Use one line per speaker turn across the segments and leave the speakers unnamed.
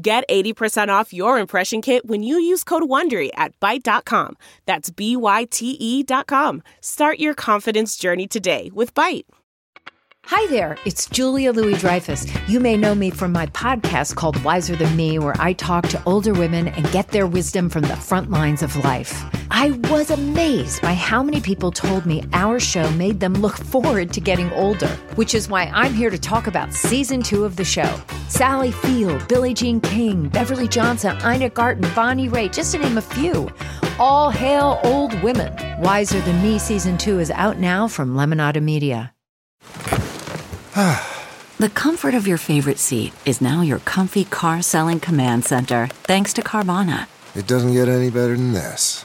Get 80% off your impression kit when you use code WONDERY at Byte.com. That's B-Y-T-E dot com. Start your confidence journey today with Byte.
Hi there, it's Julia Louis Dreyfus. You may know me from my podcast called Wiser Than Me, where I talk to older women and get their wisdom from the front lines of life. I was amazed by how many people told me our show made them look forward to getting older, which is why I'm here to talk about season two of the show. Sally Field, Billie Jean King, Beverly Johnson, Ina Garten, Bonnie Raitt, just to name a few. All hail old women. Wiser Than Me season two is out now from Lemonada Media.
The comfort of your favorite seat is now your comfy car selling command center, thanks to Carvana.
It doesn't get any better than this.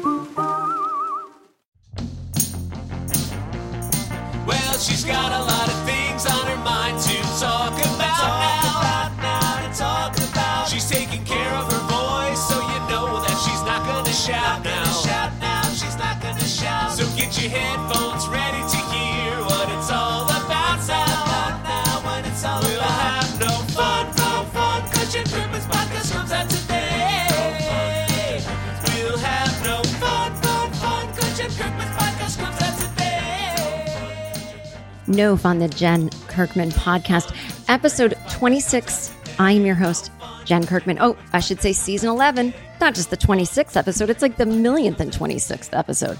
No Fun,
the Jen Kirkman podcast, episode 26. I am your host, Jen Kirkman. Oh, I should say season 11, not just the 26th episode. It's like the millionth and 26th episode.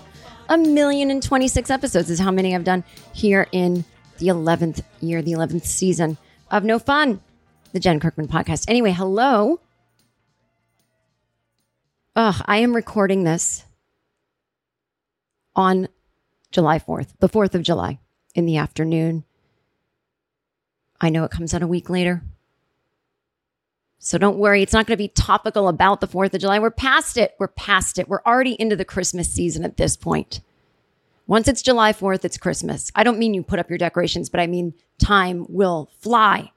A million and 26 episodes is how many I've done here in the 11th year, the 11th season of No Fun, the Jen Kirkman podcast. Anyway, hello. Ugh, I am recording this on July 4th, the 4th of July in the afternoon. I know it comes out a week later. So don't worry, it's not going to be topical about the 4th of July. We're past it. We're past it. We're already into the Christmas season at this point. Once it's July 4th, it's Christmas. I don't mean you put up your decorations, but I mean time will fly.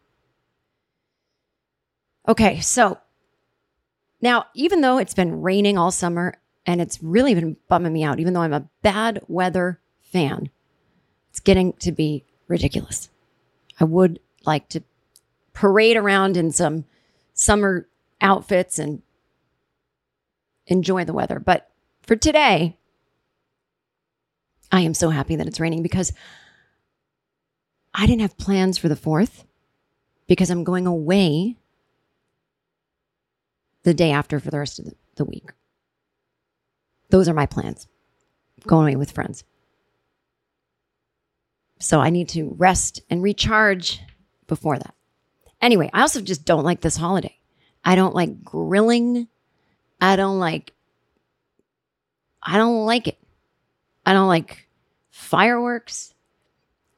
Okay, so now, even though it's been raining all summer and it's really been bumming me out, even though I'm a bad weather fan, it's getting to be ridiculous. I would like to parade around in some summer outfits and enjoy the weather. But for today, I am so happy that it's raining because I didn't have plans for the 4th because I'm going away the day after for the rest of the, the week. Those are my plans. Going away with friends. So I need to rest and recharge before that. Anyway, I also just don't like this holiday. I don't like grilling. I don't like I don't like it. I don't like fireworks.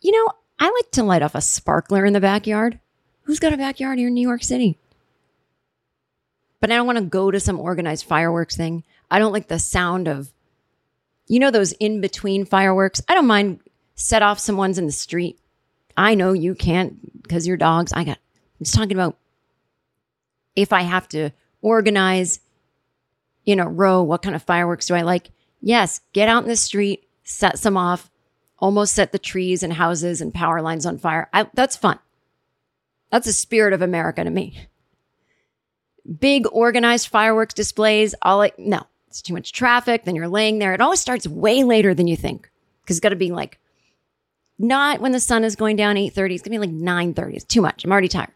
You know, I like to light off a sparkler in the backyard. Who's got a backyard here in New York City? But I don't want to go to some organized fireworks thing. I don't like the sound of, you know, those in between fireworks. I don't mind set off some ones in the street. I know you can't because your dogs. I got, I'm just talking about if I have to organize in a row, what kind of fireworks do I like? Yes, get out in the street, set some off, almost set the trees and houses and power lines on fire. I, that's fun. That's the spirit of America to me. Big organized fireworks displays, all like, no, it's too much traffic. Then you're laying there. It always starts way later than you think because it's got to be like not when the sun is going down 8.30. It's to be like 9.30. It's too much. I'm already tired.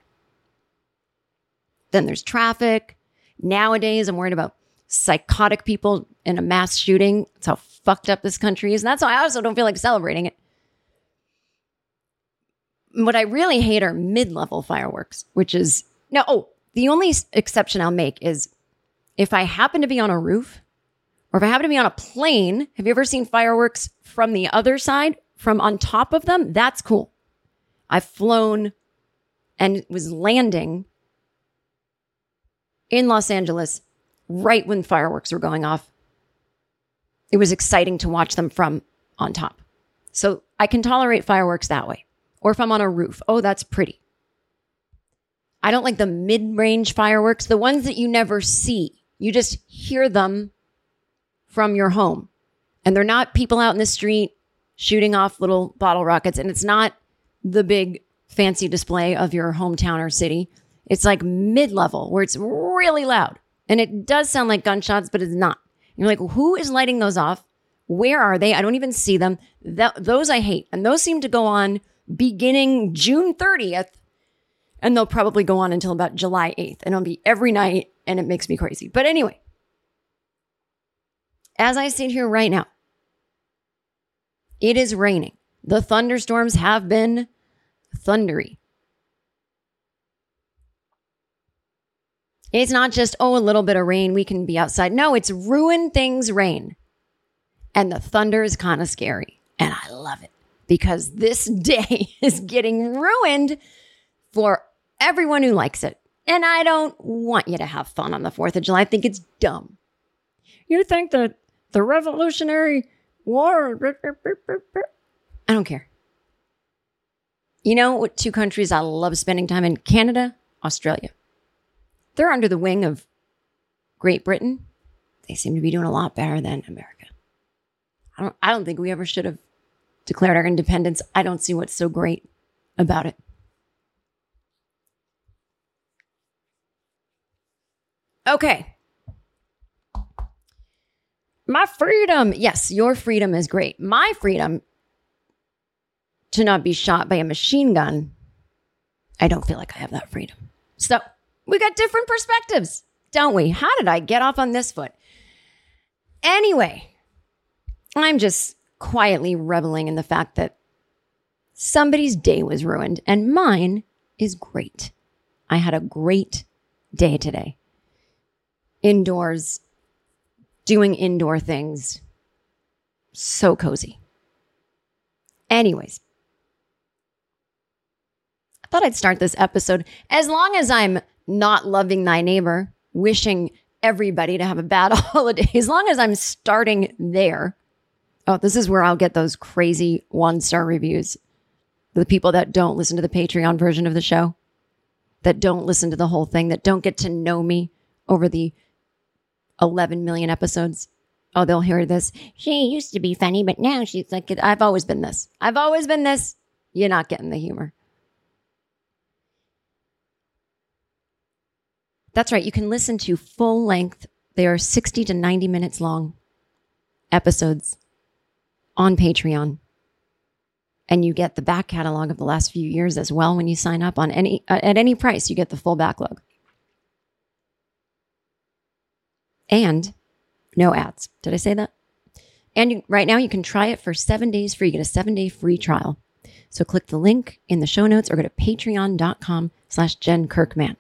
Then there's traffic. Nowadays, I'm worried about psychotic people in a mass shooting. That's how fucked up this country is. And that's why I also don't feel like celebrating it. what I really hate are mid level fireworks, which is no, oh, the only exception I'll make is if I happen to be on a roof or if I happen to be on a plane. Have you ever seen fireworks from the other side, from on top of them? That's cool. I've flown and was landing in Los Angeles right when fireworks were going off. It was exciting to watch them from on top. So I can tolerate fireworks that way. Or if I'm on a roof, oh, that's pretty. I don't like the mid range fireworks, the ones that you never see. You just hear them from your home. And they're not people out in the street shooting off little bottle rockets. And it's not the big fancy display of your hometown or city. It's like mid level where it's really loud. And it does sound like gunshots, but it's not. You're like, who is lighting those off? Where are they? I don't even see them. That, those I hate. And those seem to go on beginning June 30th. And they'll probably go on until about July 8th. And it'll be every night. And it makes me crazy. But anyway, as I sit here right now, it is raining. The thunderstorms have been thundery. It's not just, oh, a little bit of rain, we can be outside. No, it's ruin things rain. And the thunder is kind of scary. And I love it because this day is getting ruined for everyone who likes it. And I don't want you to have fun on the 4th of July. I think it's dumb. You think that the Revolutionary War, I don't care. You know what two countries I love spending time in? Canada, Australia. They're under the wing of Great Britain. They seem to be doing a lot better than America. I don't I don't think we ever should have declared our independence. I don't see what's so great about it. Okay. My freedom. Yes, your freedom is great. My freedom to not be shot by a machine gun. I don't feel like I have that freedom. So we got different perspectives, don't we? How did I get off on this foot? Anyway, I'm just quietly reveling in the fact that somebody's day was ruined and mine is great. I had a great day today. Indoors, doing indoor things. So cozy. Anyways, I thought I'd start this episode as long as I'm not loving thy neighbor, wishing everybody to have a bad holiday, as long as I'm starting there. Oh, this is where I'll get those crazy one star reviews. The people that don't listen to the Patreon version of the show, that don't listen to the whole thing, that don't get to know me over the 11 million episodes. Oh, they'll hear this. She used to be funny, but now she's like, I've always been this. I've always been this. You're not getting the humor. That's right. You can listen to full length. They are 60 to 90 minutes long episodes on Patreon. And you get the back catalog of the last few years as well when you sign up on any uh, at any price. You get the full backlog. And no ads. Did I say that? And you, right now you can try it for seven days free. You get a seven day free trial. So click the link in the show notes or go to patreon.com slash Jen Kirkman.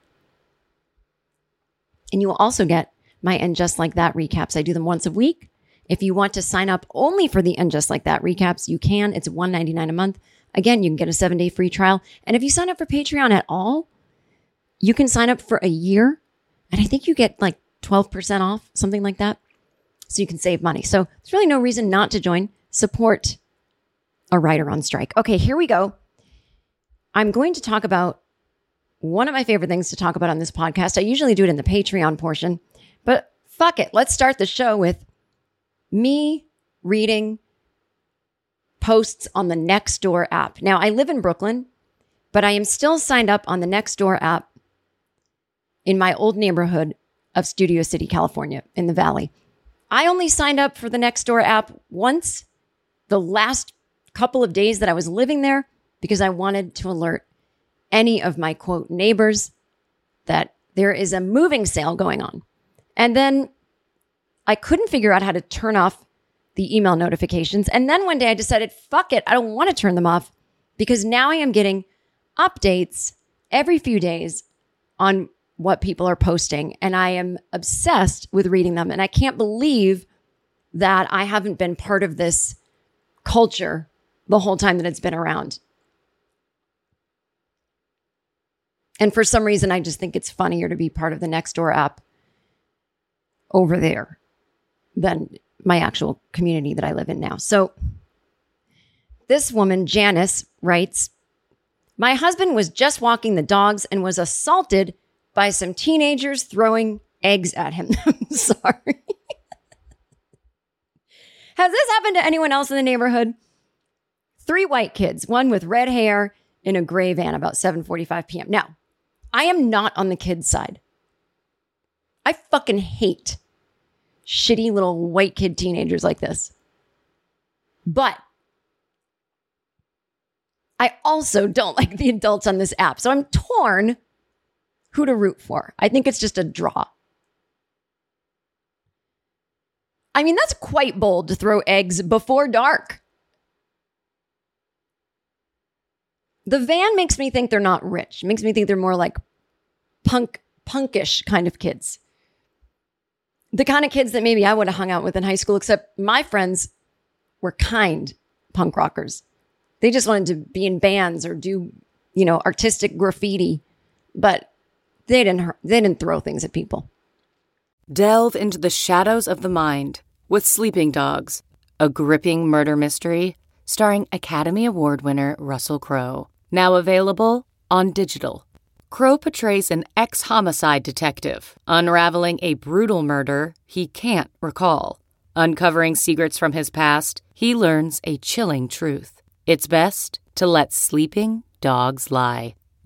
And you will also get my And Just Like That recaps. I do them once a week. If you want to sign up only for the And Just Like That recaps, you can. It's $1.99 a month. Again, you can get a seven day free trial. And if you sign up for Patreon at all, you can sign up for a year. And I think you get like 12% off, something like that. So you can save money. So there's really no reason not to join. Support a writer on strike. Okay, here we go. I'm going to talk about one of my favorite things to talk about on this podcast. I usually do it in the Patreon portion, but fuck it. Let's start the show with me reading posts on the Nextdoor app. Now, I live in Brooklyn, but I am still signed up on the Nextdoor app in my old neighborhood of Studio City, California, in the Valley. I only signed up for the Nextdoor app once the last couple of days that I was living there because I wanted to alert any of my quote neighbors that there is a moving sale going on. And then I couldn't figure out how to turn off the email notifications. And then one day I decided, fuck it, I don't want to turn them off because now I am getting updates every few days on what people are posting. And I am obsessed with reading them. And I can't believe that I haven't been part of this culture the whole time that it's been around. And for some reason, I just think it's funnier to be part of the Nextdoor app over there than my actual community that I live in now. So this woman, Janice, writes My husband was just walking the dogs and was assaulted by some teenagers throwing eggs at him. I'm sorry. Has this happened to anyone else in the neighborhood? Three white kids, one with red hair in a gray van about 7:45 p.m. Now, I am not on the kids' side. I fucking hate shitty little white kid teenagers like this. But I also don't like the adults on this app. So I'm torn who to root for. I think it's just a draw. I mean, that's quite bold to throw eggs before dark. The van makes me think they're not rich. makes me think they're more like punk, punkish kind of kids. The kind of kids that maybe I would have hung out with in high school, except my friends were kind punk rockers. They just wanted to be in bands or do, you know, artistic graffiti, but they didn't they didn't throw things at people.
Delve into the shadows of the mind with Sleeping Dogs, a gripping murder mystery starring Academy Award winner Russell Crowe. Now available on digital. Crowe portrays an ex homicide detective unraveling a brutal murder he can't recall. Uncovering secrets from his past, he learns a chilling truth. It's best to let sleeping dogs lie.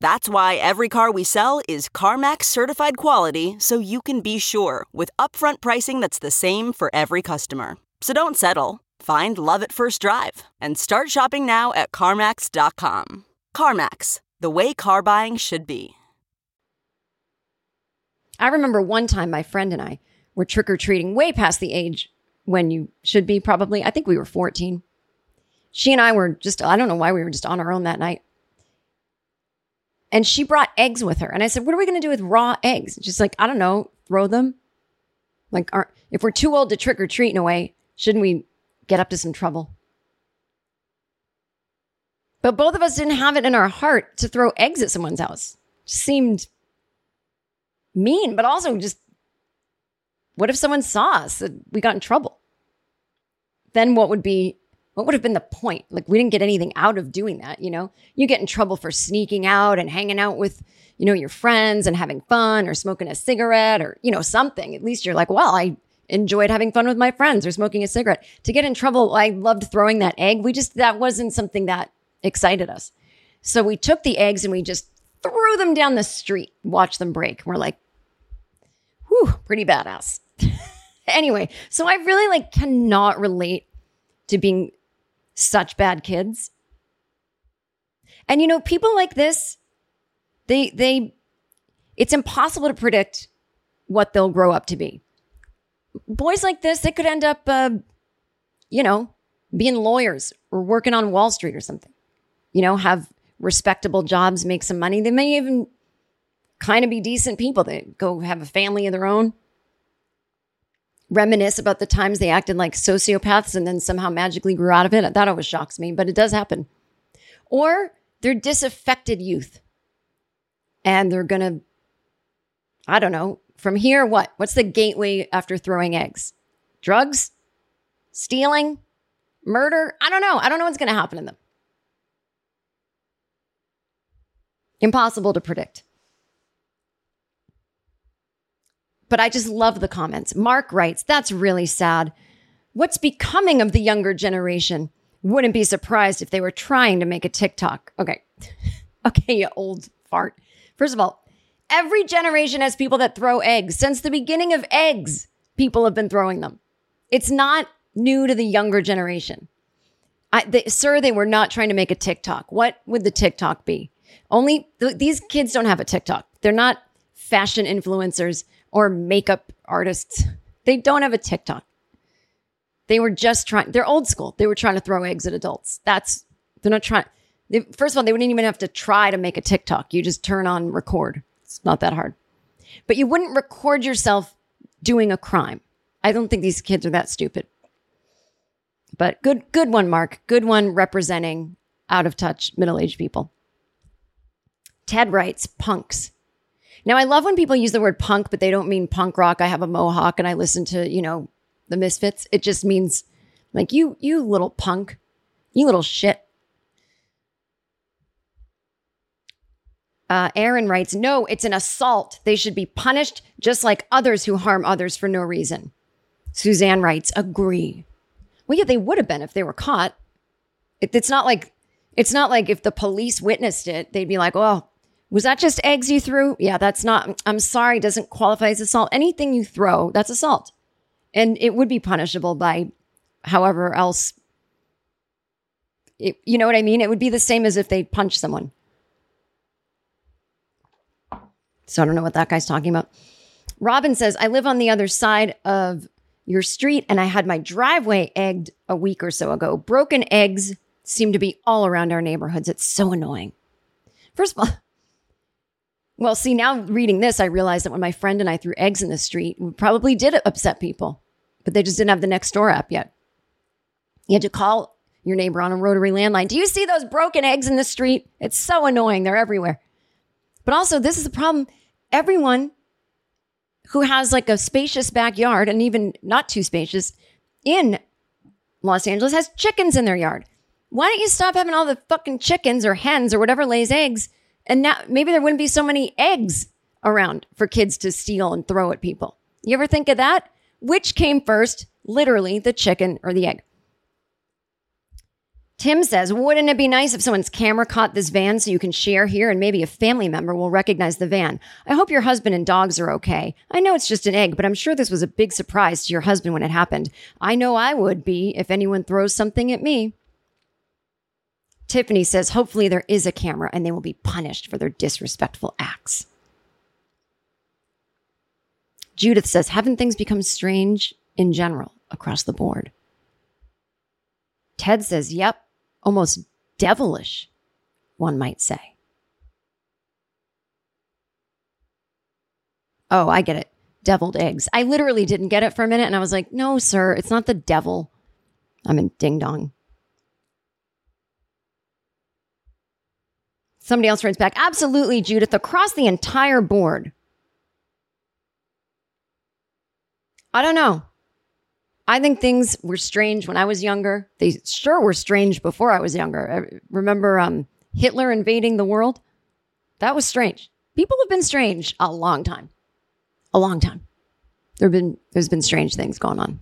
That's why every car we sell is CarMax certified quality so you can be sure with upfront pricing that's the same for every customer. So don't settle. Find love at first drive and start shopping now at CarMax.com. CarMax, the way car buying should be.
I remember one time my friend and I were trick or treating way past the age when you should be probably. I think we were 14. She and I were just, I don't know why we were just on our own that night. And she brought eggs with her. And I said, What are we going to do with raw eggs? She's like, I don't know, throw them. Like, are, if we're too old to trick or treat in a way, shouldn't we get up to some trouble? But both of us didn't have it in our heart to throw eggs at someone's house. It seemed mean, but also just what if someone saw us that we got in trouble? Then what would be what would have been the point? Like we didn't get anything out of doing that, you know? You get in trouble for sneaking out and hanging out with, you know, your friends and having fun or smoking a cigarette or, you know, something. At least you're like, well, I enjoyed having fun with my friends or smoking a cigarette. To get in trouble, I loved throwing that egg. We just that wasn't something that excited us. So we took the eggs and we just threw them down the street, watch them break. We're like, whew, pretty badass. anyway, so I really like cannot relate to being such bad kids. And you know, people like this, they they it's impossible to predict what they'll grow up to be. Boys like this, they could end up uh, you know, being lawyers or working on Wall Street or something. You know, have respectable jobs, make some money. They may even kind of be decent people. They go have a family of their own. Reminisce about the times they acted like sociopaths and then somehow magically grew out of it. That always shocks me, but it does happen. Or they're disaffected youth and they're going to, I don't know, from here, what? What's the gateway after throwing eggs? Drugs? Stealing? Murder? I don't know. I don't know what's going to happen to them. Impossible to predict. But I just love the comments. Mark writes, That's really sad. What's becoming of the younger generation? Wouldn't be surprised if they were trying to make a TikTok. Okay. okay, you old fart. First of all, every generation has people that throw eggs. Since the beginning of eggs, people have been throwing them. It's not new to the younger generation. I, they, sir, they were not trying to make a TikTok. What would the TikTok be? Only th- these kids don't have a TikTok. They're not fashion influencers or makeup artists. They don't have a TikTok. They were just trying, they're old school. They were trying to throw eggs at adults. That's, they're not trying, they, first of all, they wouldn't even have to try to make a TikTok. You just turn on record. It's not that hard. But you wouldn't record yourself doing a crime. I don't think these kids are that stupid. But good, good one, Mark. Good one representing out of touch middle aged people. Ted writes, punks. Now, I love when people use the word punk, but they don't mean punk rock. I have a mohawk and I listen to, you know, the Misfits. It just means like you, you little punk, you little shit. Uh, Aaron writes, no, it's an assault. They should be punished just like others who harm others for no reason. Suzanne writes, agree. Well, yeah, they would have been if they were caught. It, it's not like it's not like if the police witnessed it, they'd be like, "Oh, was that just eggs you threw?" Yeah, that's not. I'm sorry, doesn't qualify as assault. Anything you throw, that's assault, and it would be punishable by, however else. It, you know what I mean? It would be the same as if they punched someone. So I don't know what that guy's talking about. Robin says, I live on the other side of your street and I had my driveway egged a week or so ago. Broken eggs seem to be all around our neighborhoods. It's so annoying. First of all, well, see, now reading this, I realized that when my friend and I threw eggs in the street, we probably did upset people, but they just didn't have the Nextdoor app yet. You had to call your neighbor on a rotary landline. Do you see those broken eggs in the street? It's so annoying. They're everywhere. But also, this is the problem. Everyone who has like a spacious backyard and even not too spacious in Los Angeles has chickens in their yard. Why don't you stop having all the fucking chickens or hens or whatever lays eggs? And now maybe there wouldn't be so many eggs around for kids to steal and throw at people. You ever think of that? Which came first, literally, the chicken or the egg? Tim says, wouldn't it be nice if someone's camera caught this van so you can share here and maybe a family member will recognize the van? I hope your husband and dogs are okay. I know it's just an egg, but I'm sure this was a big surprise to your husband when it happened. I know I would be if anyone throws something at me. Tiffany says, hopefully there is a camera and they will be punished for their disrespectful acts. Judith says, haven't things become strange in general across the board? Ted says, yep, almost devilish, one might say. Oh, I get it. Deviled eggs. I literally didn't get it for a minute and I was like, no, sir, it's not the devil. I'm in ding dong. Somebody else writes back, absolutely, Judith, across the entire board. I don't know. I think things were strange when I was younger. They sure were strange before I was younger. I remember um, Hitler invading the world? That was strange. People have been strange a long time. A long time. There've been there's been strange things going on.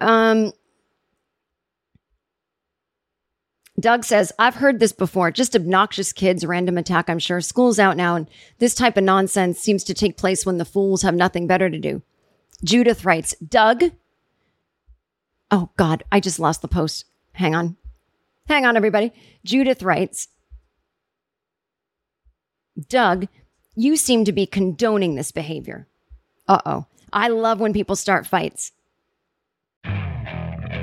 Um Doug says, I've heard this before. Just obnoxious kids, random attack, I'm sure. School's out now, and this type of nonsense seems to take place when the fools have nothing better to do. Judith writes, Doug, Oh God, I just lost the post. Hang on. Hang on, everybody. Judith writes Doug, you seem to be condoning this behavior. Uh oh. I love when people start fights.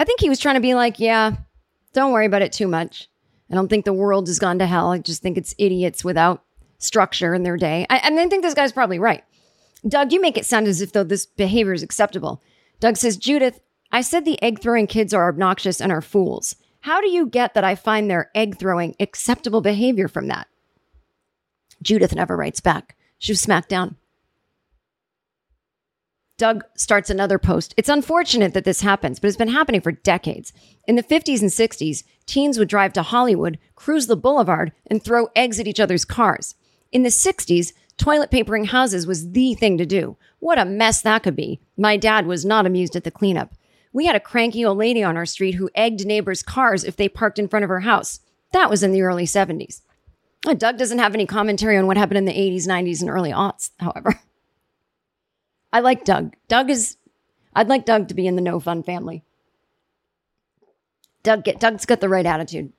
I think he was trying to be like, yeah, don't worry about it too much. I don't think the world has gone to hell. I just think it's idiots without structure in their day. I, I, I think this guy's probably right. Doug, you make it sound as if though this behavior is acceptable. Doug says, Judith, I said the egg throwing kids are obnoxious and are fools. How do you get that I find their egg throwing acceptable behavior from that? Judith never writes back. She was smacked down. Doug starts another post. It's unfortunate that this happens, but it's been happening for decades. In the 50s and 60s, teens would drive to Hollywood, cruise the boulevard, and throw eggs at each other's cars. In the 60s, toilet papering houses was the thing to do. What a mess that could be. My dad was not amused at the cleanup. We had a cranky old lady on our street who egged neighbors' cars if they parked in front of her house. That was in the early 70s. Doug doesn't have any commentary on what happened in the 80s, 90s, and early aughts, however. I like Doug. Doug is, I'd like Doug to be in the no fun family. Doug get, Doug's got the right attitude.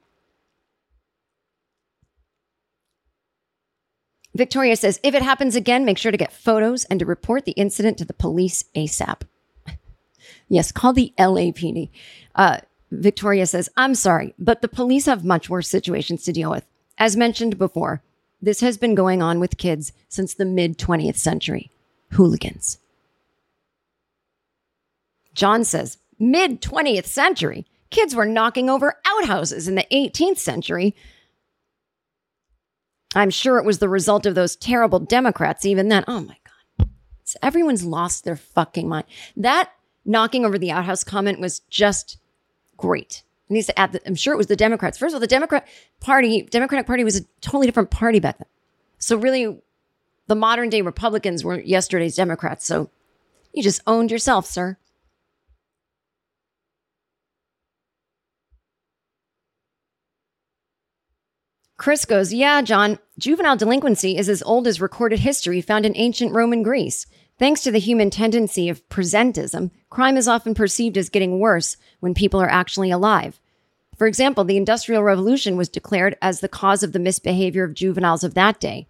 Victoria says, if it happens again, make sure to get photos and to report the incident to the police ASAP. yes, call the LAPD. Uh, Victoria says, I'm sorry, but the police have much worse situations to deal with. As mentioned before, this has been going on with kids since the mid 20th century. Hooligans. John says, mid 20th century, kids were knocking over outhouses in the 18th century. I'm sure it was the result of those terrible Democrats, even then. Oh my God. So everyone's lost their fucking mind. That knocking over the outhouse comment was just great. And he's at the, I'm sure it was the Democrats. First of all, the Democrat Party, Democratic Party was a totally different party back then. So really, the modern day Republicans were yesterday's Democrats. So you just owned yourself, sir. Chris goes, Yeah, John, juvenile delinquency is as old as recorded history found in ancient Roman Greece. Thanks to the human tendency of presentism, crime is often perceived as getting worse when people are actually alive. For example, the Industrial Revolution was declared as the cause of the misbehavior of juveniles of that day.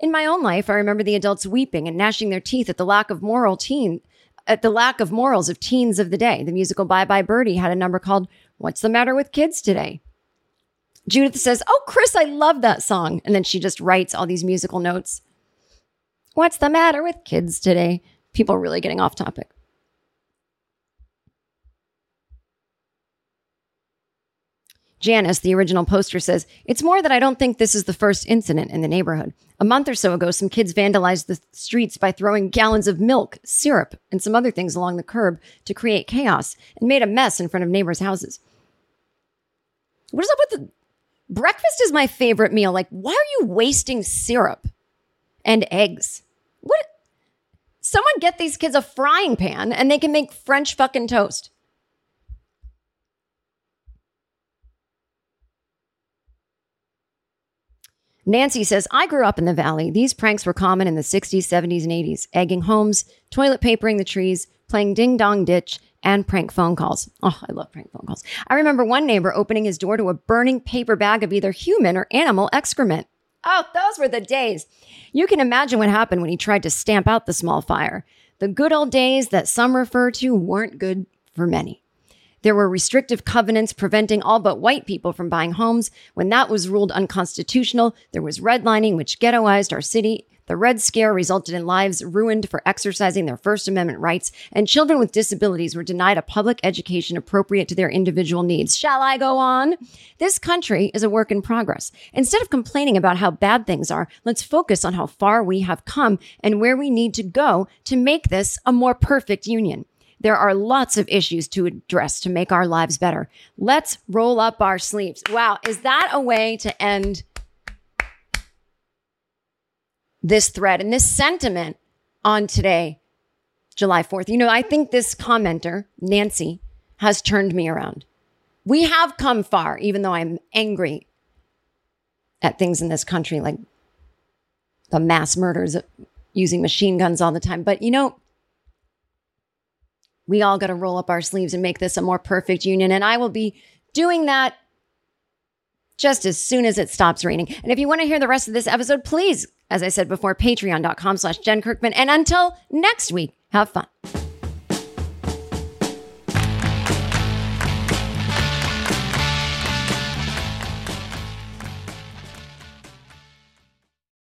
In my own life, I remember the adults weeping and gnashing their teeth at the lack of moral teen, at the lack of morals of teens of the day. The musical Bye Bye Birdie had a number called What's the Matter with Kids Today? Judith says, Oh, Chris, I love that song. And then she just writes all these musical notes. What's the matter with kids today? People really getting off topic. Janice, the original poster, says, It's more that I don't think this is the first incident in the neighborhood. A month or so ago, some kids vandalized the streets by throwing gallons of milk, syrup, and some other things along the curb to create chaos and made a mess in front of neighbors' houses. What is up with the breakfast? Is my favorite meal. Like, why are you wasting syrup and eggs? What? Someone get these kids a frying pan and they can make French fucking toast. Nancy says, I grew up in the valley. These pranks were common in the 60s, 70s, and 80s egging homes, toilet papering the trees, playing ding dong ditch, and prank phone calls. Oh, I love prank phone calls. I remember one neighbor opening his door to a burning paper bag of either human or animal excrement. Oh, those were the days. You can imagine what happened when he tried to stamp out the small fire. The good old days that some refer to weren't good for many. There were restrictive covenants preventing all but white people from buying homes. When that was ruled unconstitutional, there was redlining, which ghettoized our city. The Red Scare resulted in lives ruined for exercising their First Amendment rights, and children with disabilities were denied a public education appropriate to their individual needs. Shall I go on? This country is a work in progress. Instead of complaining about how bad things are, let's focus on how far we have come and where we need to go to make this a more perfect union. There are lots of issues to address to make our lives better. Let's roll up our sleeves. Wow, is that a way to end this thread and this sentiment on today, July 4th? You know, I think this commenter, Nancy, has turned me around. We have come far, even though I'm angry at things in this country like the mass murders using machine guns all the time. But you know, we all got to roll up our sleeves and make this a more perfect union. And I will be doing that just as soon as it stops raining. And if you want to hear the rest of this episode, please, as I said before, patreon.com slash Jen Kirkman. And until next week, Have fun.